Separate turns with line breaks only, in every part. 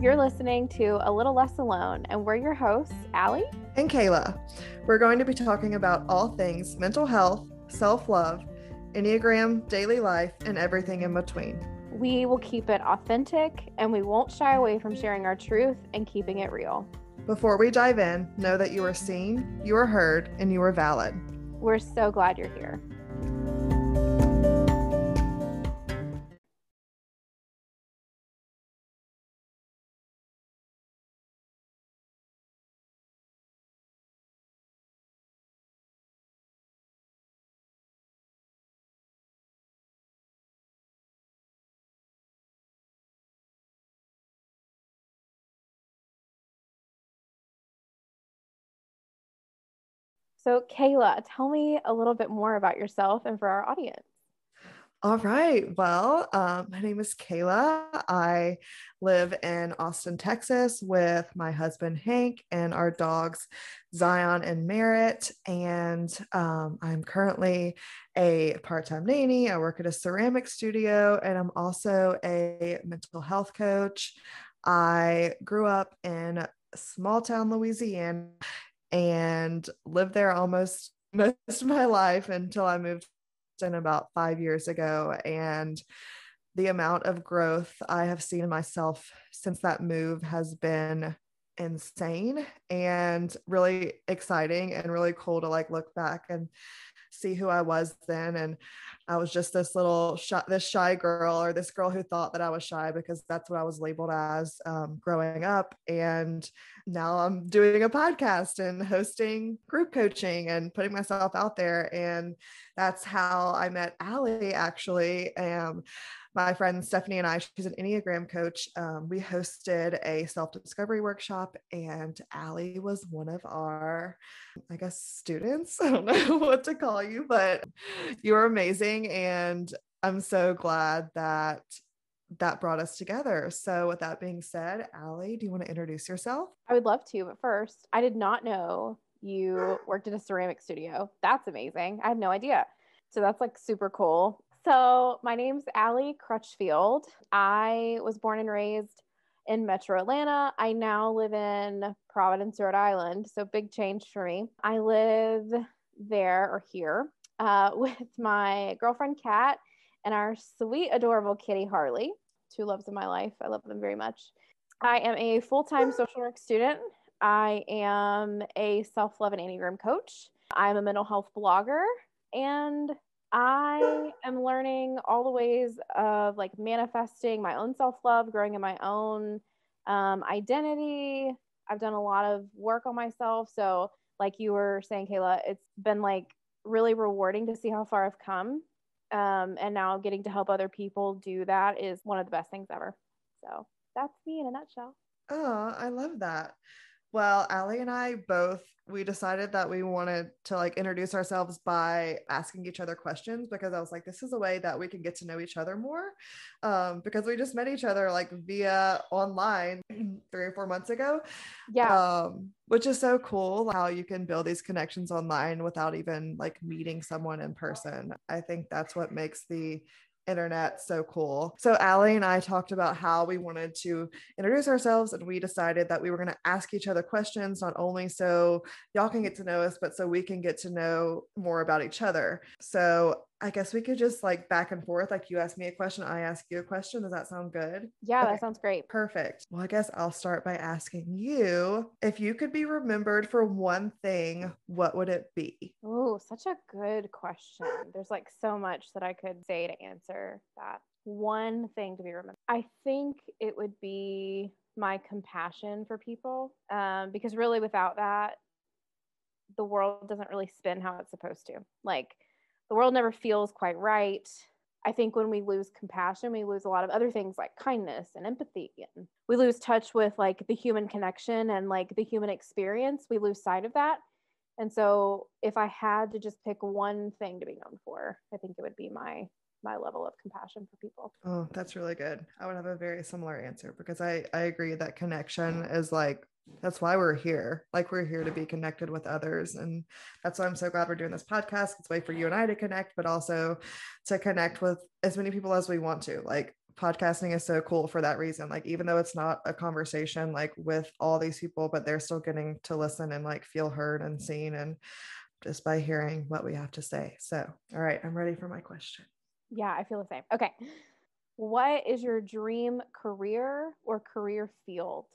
You're listening to A Little Less Alone, and we're your hosts, Ali
and Kayla. We're going to be talking about all things mental health, self love, Enneagram, daily life, and everything in between.
We will keep it authentic and we won't shy away from sharing our truth and keeping it real.
Before we dive in, know that you are seen, you are heard, and you are valid.
We're so glad you're here. So, Kayla, tell me a little bit more about yourself and for our audience.
All right. Well, um, my name is Kayla. I live in Austin, Texas with my husband, Hank, and our dogs, Zion and Merritt. And um, I'm currently a part time nanny. I work at a ceramic studio, and I'm also a mental health coach. I grew up in small town Louisiana and lived there almost most of my life until I moved in about five years ago. And the amount of growth I have seen in myself since that move has been insane and really exciting and really cool to like look back and see who I was then. And I was just this little shy, this shy girl or this girl who thought that I was shy because that's what I was labeled as um, growing up. And now I'm doing a podcast and hosting group coaching and putting myself out there. And that's how I met Ali actually. Um, my friend Stephanie and I, she's an Enneagram coach. Um, we hosted a self discovery workshop, and Ali was one of our, I guess, students. I don't know what to call you, but you were amazing. And I'm so glad that that brought us together. So, with that being said, Ali, do you want to introduce yourself?
I would love to, but first, I did not know you worked at a ceramic studio. That's amazing. I had no idea. So, that's like super cool. So, my name's Ali Crutchfield. I was born and raised in Metro Atlanta. I now live in Providence, Rhode Island. So, big change for me. I live there or here uh, with my girlfriend, Kat, and our sweet, adorable kitty, Harley, two loves of my life. I love them very much. I am a full time social work student. I am a self love and Enneagram coach. I'm a mental health blogger and I am learning all the ways of like manifesting my own self love, growing in my own um, identity. I've done a lot of work on myself. So, like you were saying, Kayla, it's been like really rewarding to see how far I've come. Um, and now getting to help other people do that is one of the best things ever. So, that's me in a nutshell.
Oh, I love that. Well, Ali and I both we decided that we wanted to like introduce ourselves by asking each other questions because I was like, this is a way that we can get to know each other more. Um, because we just met each other like via online three or four months ago.
Yeah.
Um, which is so cool how you can build these connections online without even like meeting someone in person. I think that's what makes the internet so cool. So Ali and I talked about how we wanted to introduce ourselves and we decided that we were going to ask each other questions not only so y'all can get to know us but so we can get to know more about each other. So I guess we could just like back and forth. Like you ask me a question, I ask you a question. Does that sound good?
Yeah, okay. that sounds great.
Perfect. Well, I guess I'll start by asking you if you could be remembered for one thing, what would it be?
Oh, such a good question. There's like so much that I could say to answer that. One thing to be remembered. I think it would be my compassion for people. Um, because really, without that, the world doesn't really spin how it's supposed to. Like, the world never feels quite right. I think when we lose compassion, we lose a lot of other things like kindness and empathy. And we lose touch with like the human connection and like the human experience. We lose sight of that. And so if I had to just pick one thing to be known for, I think it would be my my level of compassion for people.
Oh, that's really good. I would have a very similar answer because I I agree that connection is like that's why we're here. Like we're here to be connected with others. And that's why I'm so glad we're doing this podcast. It's a way for you and I to connect, but also to connect with as many people as we want to. Like podcasting is so cool for that reason. Like, even though it's not a conversation like with all these people, but they're still getting to listen and like feel heard and seen and just by hearing what we have to say. So, all right, I'm ready for my question.
Yeah, I feel the same. Okay. What is your dream career or career field?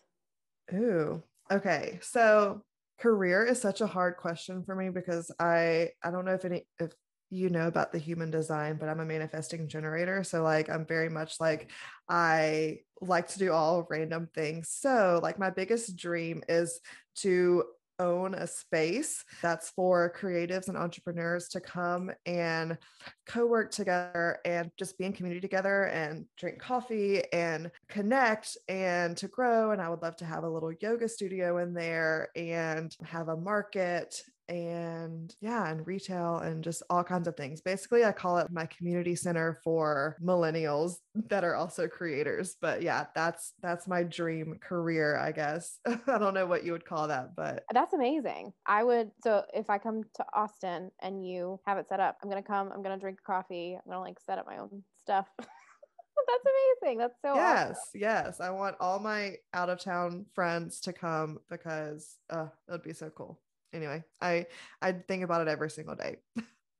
Ooh, okay. So career is such a hard question for me because I I don't know if any if you know about the human design, but I'm a manifesting generator. So like I'm very much like I like to do all random things. So like my biggest dream is to own a space that's for creatives and entrepreneurs to come and co-work together and just be in community together and drink coffee and connect and to grow. And i would love to have a little yoga studio in there and have a market and yeah, and retail and just all kinds of things. Basically, I call it my community center for millennials that are also creators. But yeah, that's that's my dream career, I guess. I don't know what you would call that, but
that's amazing. I would so if I come to Austin and you have it set up, I'm gonna come, I'm gonna drink coffee, I'm gonna like set up my own stuff. that's amazing. That's so
yes,
awesome.
yes. I want all my out of town friends to come because uh, that'd be so cool anyway, I I think about it every single day.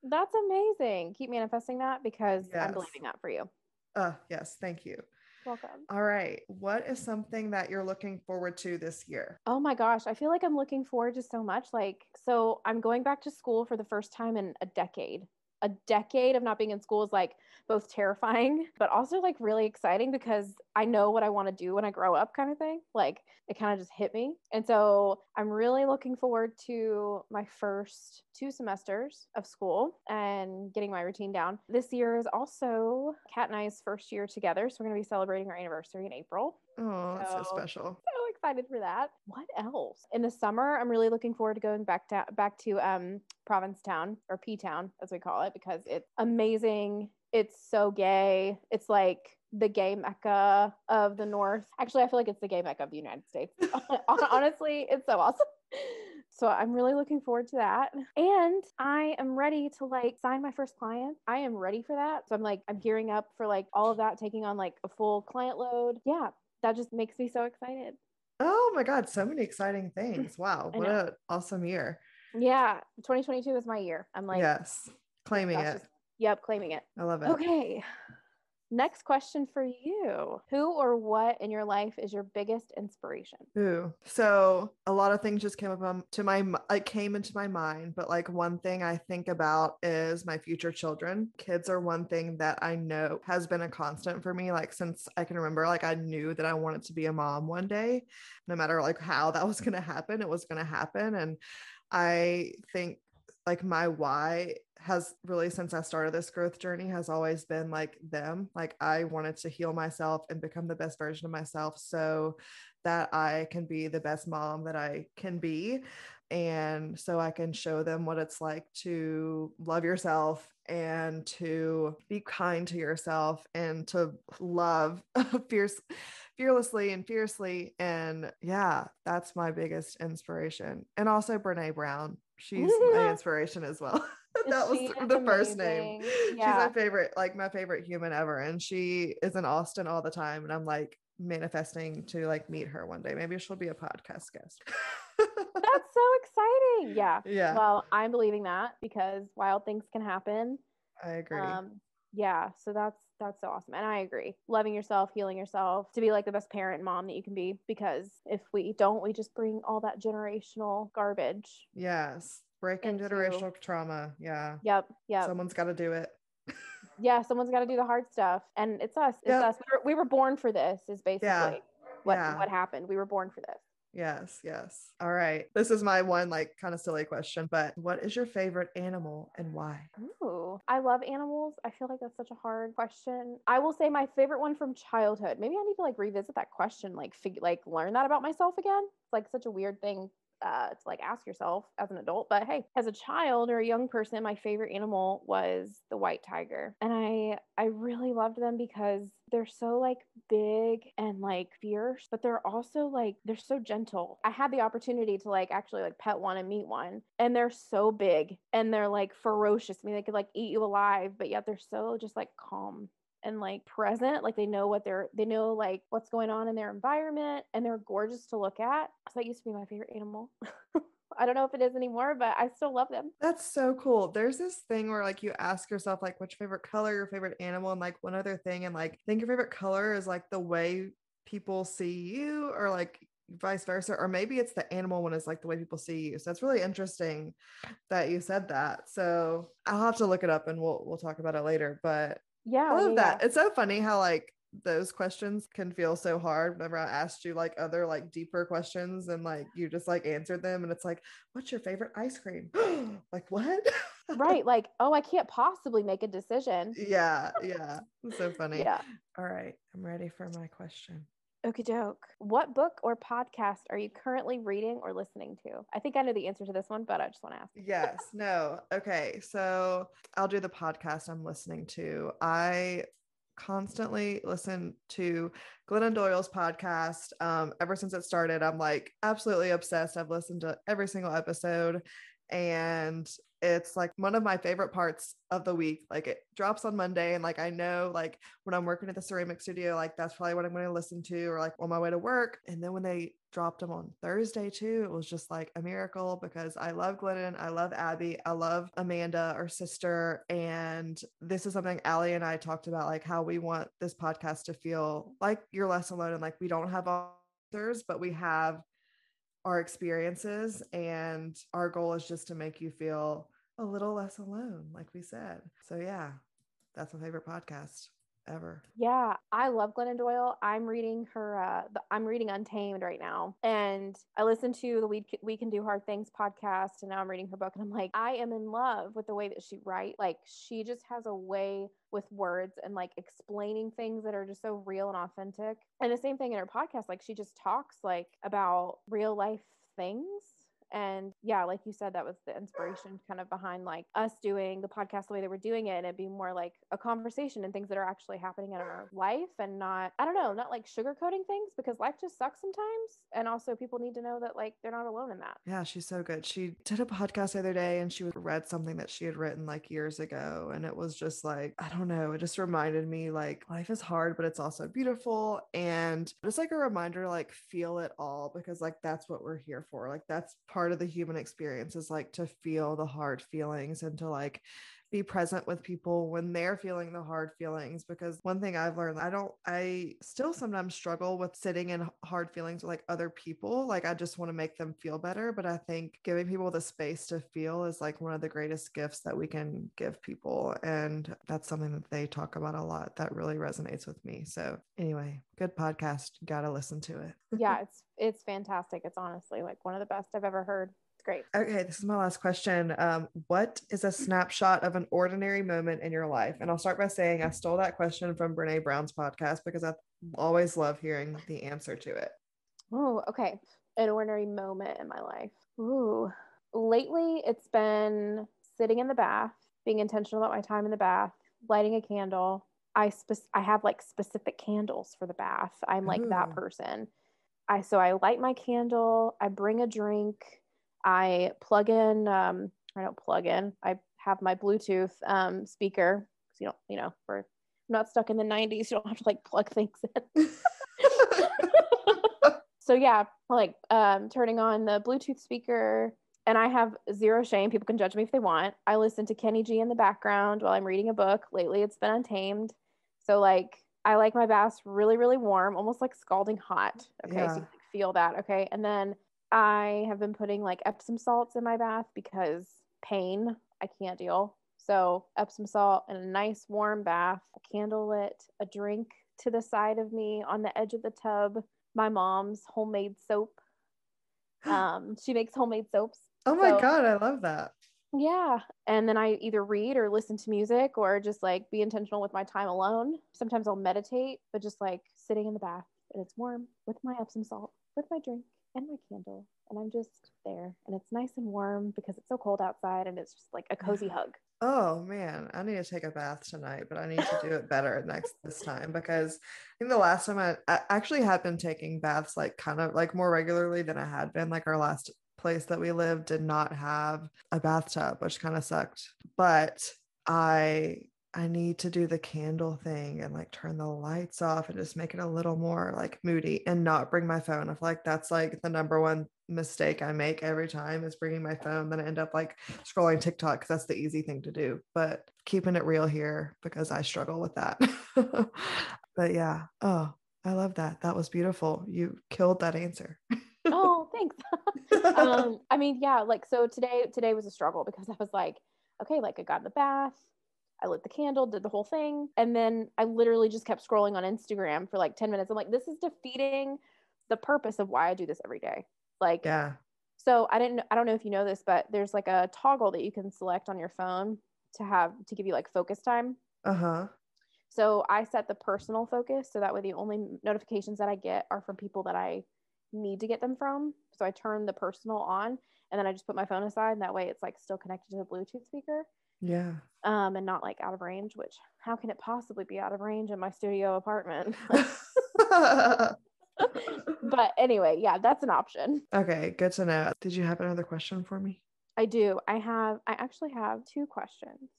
That's amazing. Keep manifesting that because yes. I'm believing that for you.
Uh yes, thank you.
Welcome.
All right. What is something that you're looking forward to this year?
Oh my gosh. I feel like I'm looking forward to so much. Like, so I'm going back to school for the first time in a decade a decade of not being in school is like both terrifying but also like really exciting because I know what I want to do when I grow up kind of thing. Like it kind of just hit me. And so I'm really looking forward to my first two semesters of school and getting my routine down. This year is also Kat and I's first year together, so we're going to be celebrating our anniversary in April.
Oh, that's so, so special.
Excited for that. What else? In the summer, I'm really looking forward to going back to back to um Provincetown or P Town as we call it because it's amazing. It's so gay. It's like the gay mecca of the north. Actually, I feel like it's the gay mecca of the United States. Honestly, it's so awesome. So I'm really looking forward to that. And I am ready to like sign my first client. I am ready for that. So I'm like, I'm gearing up for like all of that, taking on like a full client load. Yeah, that just makes me so excited.
Oh my God, so many exciting things. Wow. What an awesome year.
Yeah. 2022 is my year. I'm like,
yes, claiming it. Just,
yep, claiming it.
I love it.
Okay. Next question for you. Who or what in your life is your biggest inspiration?
Ooh. So a lot of things just came up to my it came into my mind, but like one thing I think about is my future children. Kids are one thing that I know has been a constant for me like since I can remember like I knew that I wanted to be a mom one day. No matter like how that was going to happen, it was going to happen and I think like my why has really since I started this growth journey has always been like them. Like I wanted to heal myself and become the best version of myself so that I can be the best mom that I can be. And so I can show them what it's like to love yourself and to be kind to yourself and to love fierce fearlessly and fiercely. And yeah, that's my biggest inspiration. And also Brene Brown. She's my inspiration as well. that was the first name. Yeah. She's my favorite, like my favorite human ever. And she is in Austin all the time. And I'm like manifesting to like meet her one day. Maybe she'll be a podcast guest.
That's so exciting. Yeah.
Yeah.
Well, I'm believing that because wild things can happen.
I agree. Um,
yeah. So that's that's so awesome. And I agree. Loving yourself, healing yourself, to be like the best parent and mom that you can be. Because if we don't, we just bring all that generational garbage.
Yes. Breaking into, generational trauma. Yeah.
Yep. Yep.
Someone's got to do it.
yeah. Someone's got to do the hard stuff. And it's us. It's yep. us. We were, we were born for this, is basically yeah. what, yeah. what happened. We were born for this.
Yes, yes. All right. This is my one like kind of silly question, but what is your favorite animal and why?
Ooh, I love animals. I feel like that's such a hard question. I will say my favorite one from childhood. Maybe I need to like revisit that question, like figure like learn that about myself again. It's like such a weird thing uh, to like ask yourself as an adult. But hey, as a child or a young person, my favorite animal was the white tiger, and I I really loved them because they're so like big and like fierce, but they're also like they're so gentle. I had the opportunity to like actually like pet one and meet one, and they're so big and they're like ferocious. I mean, they could like eat you alive, but yet they're so just like calm and like present. Like they know what they're, they know like what's going on in their environment and they're gorgeous to look at. So that used to be my favorite animal. I don't know if it is anymore, but I still love them.
That's so cool. There's this thing where like you ask yourself like what's your favorite color, your favorite animal, and like one other thing, and like I think your favorite color is like the way people see you, or like vice versa, or maybe it's the animal one is like the way people see you. So that's really interesting that you said that. So I'll have to look it up and we'll we'll talk about it later. But
Yeah.
I love
yeah,
that. It's so funny how like those questions can feel so hard whenever I asked you like other like deeper questions and like you just like answered them and it's like, what's your favorite ice cream? like what?
right. Like, oh, I can't possibly make a decision.
yeah, yeah. So funny.
Yeah.
All right. I'm ready for my question.
Okie doke. What book or podcast are you currently reading or listening to? I think I know the answer to this one, but I just want to ask.
Yes, no. Okay. So I'll do the podcast I'm listening to. I constantly listen to Glennon Doyle's podcast. Um, ever since it started, I'm like absolutely obsessed. I've listened to every single episode and it's like one of my favorite parts of the week. Like it drops on Monday, and like I know, like when I'm working at the ceramic studio, like that's probably what I'm going to listen to, or like on my way to work. And then when they dropped them on Thursday too, it was just like a miracle because I love Glennon, I love Abby, I love Amanda, our sister, and this is something Ali and I talked about, like how we want this podcast to feel like you're less alone, and like we don't have authors, but we have our experiences and our goal is just to make you feel a little less alone like we said so yeah that's my favorite podcast ever
Yeah, I love Glennon Doyle. I'm reading her. Uh, the, I'm reading Untamed right now, and I listened to the We, we Can Do Hard Things podcast, and now I'm reading her book, and I'm like, I am in love with the way that she writes. Like, she just has a way with words and like explaining things that are just so real and authentic. And the same thing in her podcast, like she just talks like about real life things and yeah like you said that was the inspiration kind of behind like us doing the podcast the way that we're doing it and it being more like a conversation and things that are actually happening in our life and not i don't know not like sugarcoating things because life just sucks sometimes and also people need to know that like they're not alone in that.
Yeah she's so good. She did a podcast the other day and she read something that she had written like years ago and it was just like i don't know it just reminded me like life is hard but it's also beautiful and just like a reminder like feel it all because like that's what we're here for like that's part of the human experience is like to feel the hard feelings and to like be present with people when they're feeling the hard feelings because one thing i've learned i don't i still sometimes struggle with sitting in hard feelings with like other people like i just want to make them feel better but i think giving people the space to feel is like one of the greatest gifts that we can give people and that's something that they talk about a lot that really resonates with me so anyway good podcast gotta listen to it.
Yeah it's it's fantastic it's honestly like one of the best i've ever heard great
Okay, this is my last question. Um, what is a snapshot of an ordinary moment in your life? And I'll start by saying I stole that question from Brene Brown's podcast because I always love hearing the answer to it.
Oh, okay. An ordinary moment in my life. Ooh. Lately, it's been sitting in the bath, being intentional about my time in the bath, lighting a candle. I spe- I have like specific candles for the bath. I'm like that person. I so I light my candle, I bring a drink, I plug in um I don't plug in. I have my Bluetooth um speaker because you don't, you know, we're I'm not stuck in the 90s. You don't have to like plug things in. so yeah like um turning on the bluetooth speaker and i have zero shame people can judge me if they want i listen to kenny g in the background while i'm reading a book lately it's been untamed so like i like my baths really really warm almost like scalding hot okay
Yeah.
so you can feel that okay and then i have been putting like epsom salts in my bath because pain i can't deal so epsom salt and a nice warm bath a candle lit a drink to the side of me on the edge of the tub my mom's homemade soap. Um, she makes homemade soaps.
oh my
So-
God, I love that.
Yeah. And then I either read or listen to music or just like be intentional with my time alone. Sometimes I'll meditate, but just like sitting in the bath and it's warm with my Epsom salt, with my drink and my candle. And I'm just there. And it's nice and warm because it's so cold outside and it's just like a cozy hug.
Oh man, I need to take a bath tonight, but I need to do it better next this time because I think the last time I, I actually had been taking baths like kind of like more regularly than I had been. Like our last place that we lived did not have a bathtub, which kind of sucked. But I I need to do the candle thing and like turn the lights off and just make it a little more like moody and not bring my phone. I feel like that's like the number one mistake I make every time is bringing my phone. Then I end up like scrolling TikTok because that's the easy thing to do. But keeping it real here because I struggle with that. but yeah, oh, I love that. That was beautiful. You killed that answer.
oh, thanks. um, I mean, yeah, like so today today was a struggle because I was like, okay, like I got in the bath, I lit the candle, did the whole thing, and then I literally just kept scrolling on Instagram for like 10 minutes. I'm like, this is defeating the purpose of why I do this every day. Like,
yeah.
So I didn't I don't know if you know this, but there's like a toggle that you can select on your phone to have to give you like focus time.
Uh-huh.
So I set the personal focus so that way the only notifications that I get are from people that I need to get them from. So I turn the personal on and then I just put my phone aside and that way it's like still connected to the Bluetooth speaker.
Yeah.
Um, and not like out of range, which how can it possibly be out of range in my studio apartment? but anyway, yeah, that's an option.
Okay, good to know. Did you have another question for me?
I do. I have I actually have two questions.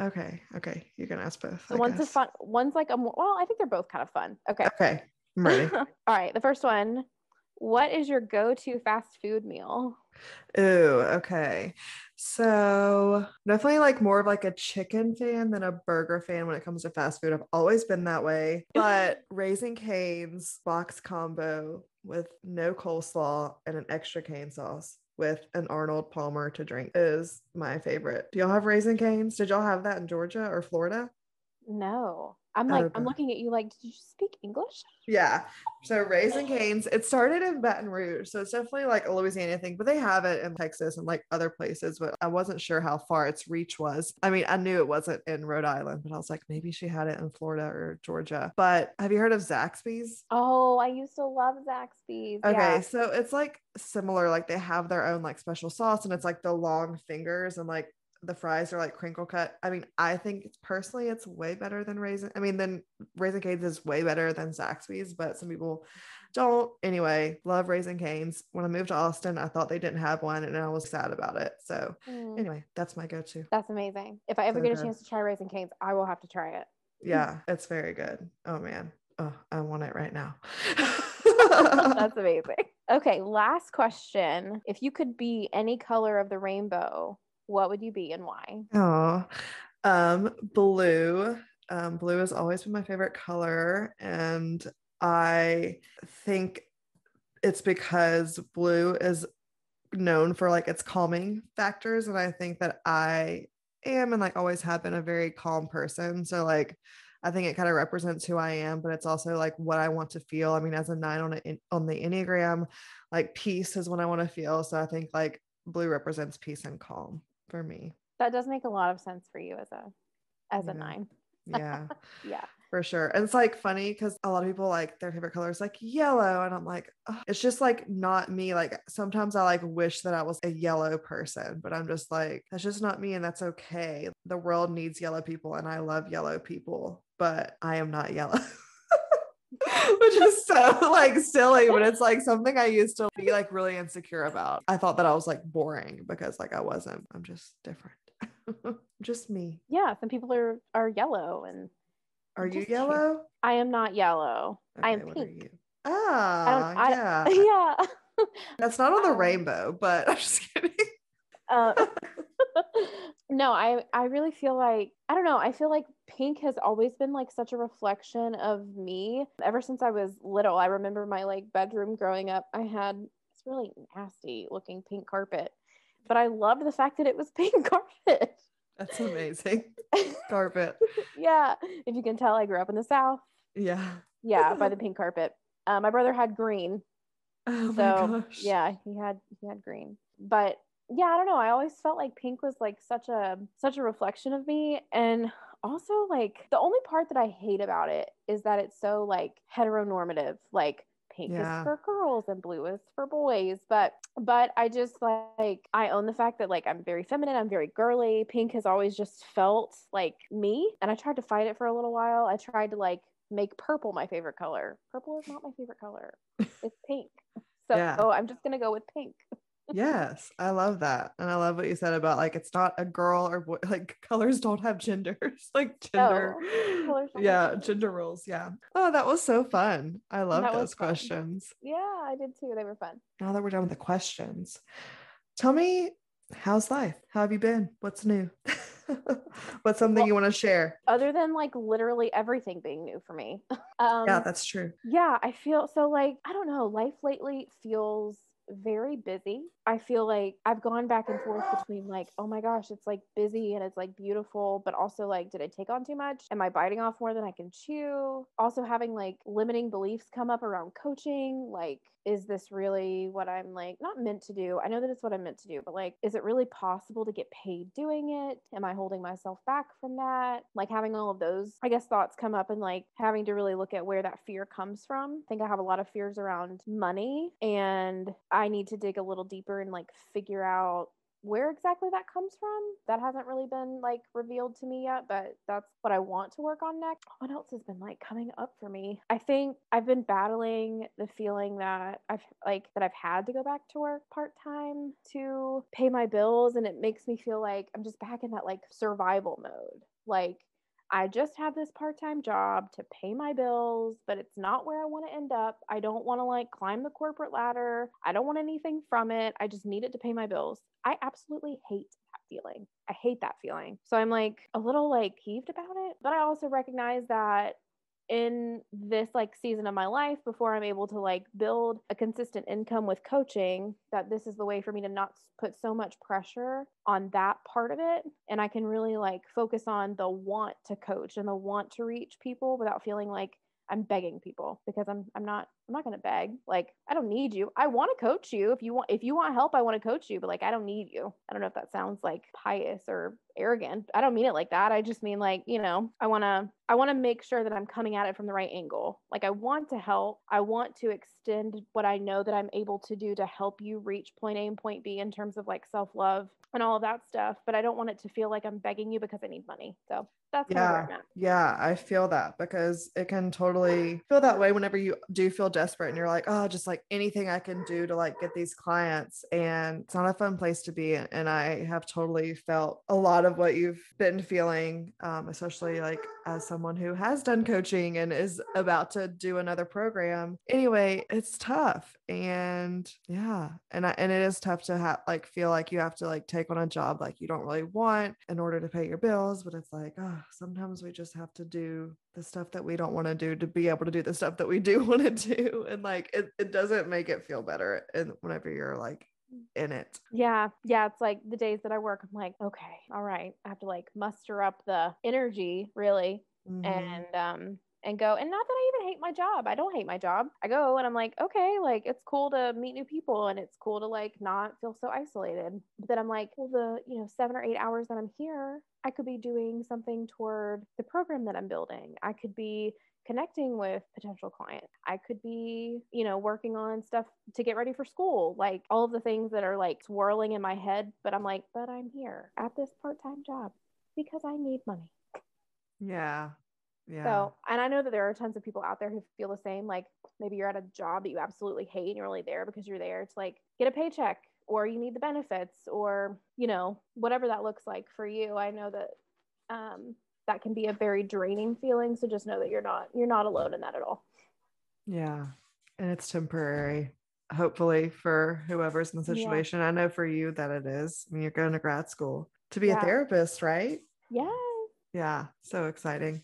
Okay. Okay. You can ask both.
So one's a fun one's like a more well, I think they're both kind of fun. Okay.
Okay. I'm ready.
All right. The first one. What is your go-to fast food meal?
Ooh, okay. So definitely like more of like a chicken fan than a burger fan when it comes to fast food. I've always been that way. But Raising Cane's box combo with no coleslaw and an extra cane sauce with an Arnold Palmer to drink is my favorite. Do y'all have Raising Cane's? Did y'all have that in Georgia or Florida?
No. I'm like, okay. I'm looking at you like, did you speak English?
Yeah. So Raising Cane's, it started in Baton Rouge. So it's definitely like a Louisiana thing, but they have it in Texas and like other places. But I wasn't sure how far its reach was. I mean, I knew it wasn't in Rhode Island, but I was like, maybe she had it in Florida or Georgia. But have you heard of Zaxby's?
Oh, I used to love Zaxby's.
Okay. Yeah. So it's like similar, like they have their own like special sauce and it's like the long fingers and like the fries are like crinkle cut. I mean, I think personally it's way better than raisin. I mean, then Raising Cane's is way better than Zaxby's, but some people don't. Anyway, love Raising Cane's. When I moved to Austin, I thought they didn't have one, and I was sad about it. So mm. anyway, that's my go-to.
That's amazing. If I ever so get a good. chance to try Raising Cane's, I will have to try it.
Yeah, it's very good. Oh man, oh I want it right now.
that's amazing. Okay, last question. If you could be any color of the rainbow, what would you be and why?
Oh, um, blue. Um, blue has always been my favorite color. And I think it's because blue is known for like its calming factors. And I think that I am and like always have been a very calm person. So like I think it kind of represents who I am, but it's also like what I want to feel. I mean, as a nine on a, on the Enneagram, like peace is what I want to feel. So I think like blue represents peace and calm for me.
That does make a lot of sense for you as a as yeah. a nine.
Yeah.
yeah.
For sure. And it's like funny because a lot of people like their favorite color is like yellow. And I'm like, oh, it's just like not me. Like sometimes I like wish that I was a yellow person, but I'm just like, that's just not me. And that's okay. The world needs yellow people and I love yellow people, but I am not yellow. which is so like silly, but it's like something I used to be like really insecure about. I thought that I was like boring because like I wasn't. I'm just different. just me.
Yeah, some people are are yellow and
Are you yellow?
I am not yellow. Okay, I am pink.
Ah, I yeah.
yeah.
That's not on the um, rainbow, but I'm just kidding.
Uh, no, I I really feel like I don't know. I feel like pink has always been like such a reflection of me. Ever since I was little, I remember my like bedroom growing up. I had this really nasty looking pink carpet, but I loved the fact that it was pink carpet.
That's amazing. carpet.
yeah, if you can tell, I grew up in the south.
Yeah.
yeah, by the pink carpet. Uh, my brother had green.
Oh so
yeah, he had he had green, but yeah, I don't know. I always felt like pink was like such a such a reflection of me and also like the only part that I hate about it is that it's so like heteronormative. Like pink yeah. is for girls and blue is for boys but but i just like i own the fact that like i'm very feminine i'm very girly pink has always just felt like me and i tried to fight it for a little while i tried to like make purple my favorite color purple is not my favorite color it's pink so yeah. i'm just gonna go with pink
yes, I love that. And I love what you said about like it's not a girl or boy, like colors don't have genders, like gender.
No,
yeah, gender roles. Yeah. Oh, that was so fun. I love those questions.
Yeah, I did too. They were fun.
Now that we're done with the questions, tell me how's life? How have you been? What's new? What's something
Well-
you want to share?
Other than like literally everything being new for me. um,
yeah, that's true.
yeah, I feel so like, I don't know, life lately feels very busy. I feel like I've gone back and forth between like, oh my gosh, it's like busy and it's like beautiful, but also like, did I take on too much? Am I biting off more than I can chew? Also having like limiting beliefs come up around coaching. Like, is this really what I'm like not meant to do? I know that it's what I'm meant to do, but like, is it really possible to get paid doing it? Am I holding myself back from that? Like having all of those, I guess, thoughts come up and like having to really look at where that fear comes from. I think I have a lot of fears around money and I need to dig a little deeper and like figure out where exactly that comes from. That hasn't really been like revealed to me yet but that's what i want to work on next. What else has been like coming up for me? I think i've been battling the feeling that i've like that i've had to go back to work part-time to pay my bills and it makes me feel like i'm just back in that like survival mode. Like I just have this part time job to pay my bills, but it's not where I want to end up. I don't want to like climb the corporate ladder. I don't want anything from it. I just need it to pay my bills. I absolutely hate that feeling. I hate that feeling. So I'm like a little like peeved about it. But I also recognize that in this like season of my life before I'm able to like build a consistent income with coaching that this is the way for me to not put so much pressure on that part of it. And I can really like focus on the want to coach and the want to reach people without feeling like I'm begging people because I'm I'm not I'm not going to beg. Like I don't need you. I want to coach you if you want if you want help I want to coach you, but like I don't need you. I don't know if that sounds like pious or arrogant. I don't mean it like that. I just mean like, you know, I want to I want to make sure that I'm coming at it from the right angle. Like I want to help. I want to extend what I know that I'm able to do to help you reach point A and point B in terms of like self-love and all of that stuff, but I don't want it to feel like I'm begging you because I need money. So that's kind of where
Yeah. Yeah, I feel that because it can totally feel that way whenever you do feel desperate and you're like, oh, just like anything I can do to like get these clients. And it's not a fun place to be. And I have totally felt a lot of what you've been feeling, um, especially like as someone who has done coaching and is about to do another program. Anyway, it's tough. And yeah, and I, and it is tough to have like feel like you have to like take on a job like you don't really want in order to pay your bills, but it's like, oh, sometimes we just have to do the stuff that we don't want to do to be able to do the stuff that we do want to do. And like it, it doesn't make it feel better and whenever you're like in it.
Yeah, yeah, it's like the days that I work, I'm like, okay, all right, I have to like muster up the energy really
Mhm.
and um and go and not that I even hate my job. I don't hate my job. I go and I'm like, okay, like it's cool to meet new people and it's cool to like not feel so isolated. But then I'm like, well the, you know, 7 or 8 hours that I'm here, I could be doing something toward the program that I'm building. I could be connecting with potential clients. I could be, you know, working on stuff to get ready for school, like all of the things that are like swirling in my head, but I'm like, but I'm here at this part-time job because I need money.
yeah. Yeah.
So, and I know that there are tons of people out there who feel the same. Like maybe you're at a job that you absolutely hate and you're only there because you're there to like get a paycheck or you need the benefits or, you know, whatever that looks like for you. I know that um, that can be a very draining feeling. So just know that you're not, you're not alone in that at all.
Yeah. And it's temporary, hopefully, for whoever's in the
Yeah.
situation. I know for you that it is. I mean, you're going to grad school to be
Yeah.
a therapist, right?
Yes.
Yeah. So exciting.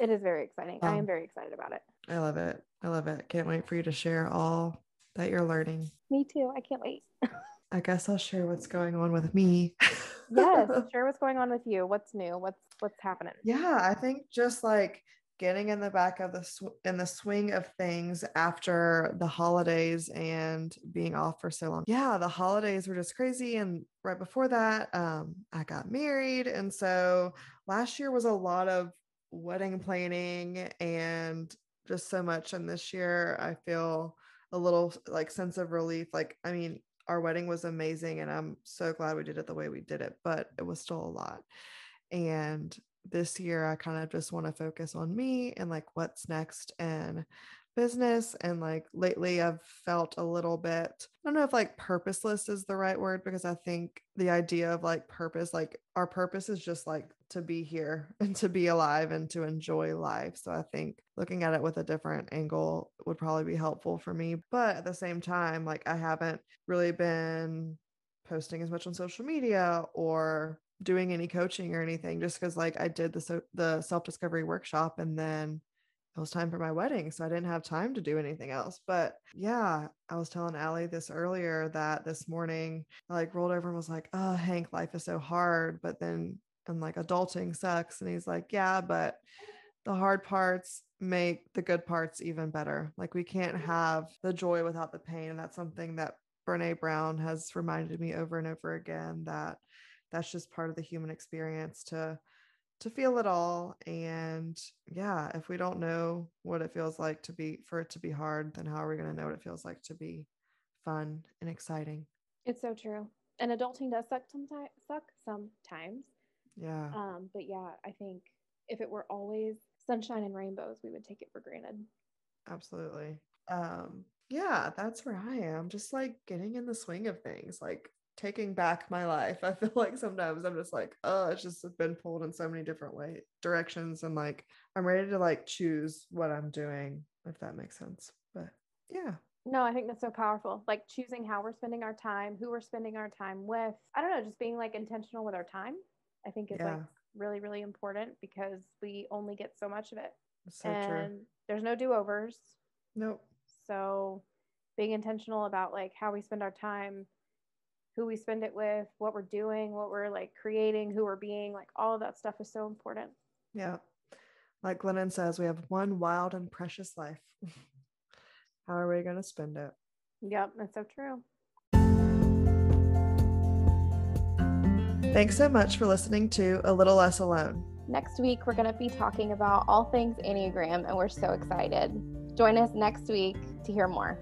It is very exciting. I am
Um,
very excited about it.
I love it. I love it. Can't wait for you to share all that you're learning.
Me too. I can't wait.
I guess I'll share what's going on with me.
Yes. share what's going on with you. What's new? What's what's happening?
yeah, I think just like getting in the back of the sw- in the swing of things after the holidays and being off for so long. Yeah, the holidays were just crazy and right before that um I got married and so last year was a lot of wedding planning and just so much and this year I feel a little like sense of relief like I mean our wedding was amazing and I'm so glad we did it the way we did it but it was still a lot and this year I kind of just want to focus on me and like what's next and business and like lately I've felt a little bit I don't know if like purposeless is the right word because I think the idea of like purpose like our purpose is just like to be here and to be alive and to enjoy life. So I think looking at it with a different angle would probably be helpful for me. But at the same time like I haven't really been posting as much on social media or doing any coaching or anything just because like I did the so the self-discovery workshop and then it was time for my wedding. So I didn't have time to do anything else. But yeah, I was telling Ali this earlier that this morning I like rolled over and was like, oh, Hank, life is so hard. But then I'm like, adulting sucks. And he's like, yeah, but the hard parts make the good parts even better. Like we can't mm-hmm. have the joy without the pain. And that's something that Brene Brown has reminded me over and over again that that's just part of the human experience to to feel it all. And yeah if we don't know what it feels like to be for it to be hard then how are we going to know what it feels like to be fun and exciting?
It's so true. And adulting does suck sometimes suck sometimes.
Yeah.
Um but yeah i think if it were always sunshine and rainbows we would take it for granted.
Absolutely. Um yeah that's where i am just like getting in the swing of things like taking back my life. I feel like sometimes I'm just like, oh, it's just been pulled in so many different way directions, and like I'm ready to like choose what I'm doing, if that makes sense. But yeah.
No, I think that's so powerful. Like choosing how we're spending our time, who we're spending our time with. I don't know, just being like intentional with our time. I think is yeah. like really, really important because we only get so much of it. So and true. there's no do overs.
Nope.
So being intentional about like how we spend our time who we spend it with, what we're doing, what we're like creating, who we're being, like all of that stuff is so important.
Yeah. Like Glennon says, we have one wild and precious life. How are we going to spend it?
Yep, that's so true.
Thanks so much for listening to A Little Less Alone.
Next week, we're going to be talking about all things Enneagram, and we're so excited. Join us next week to hear more.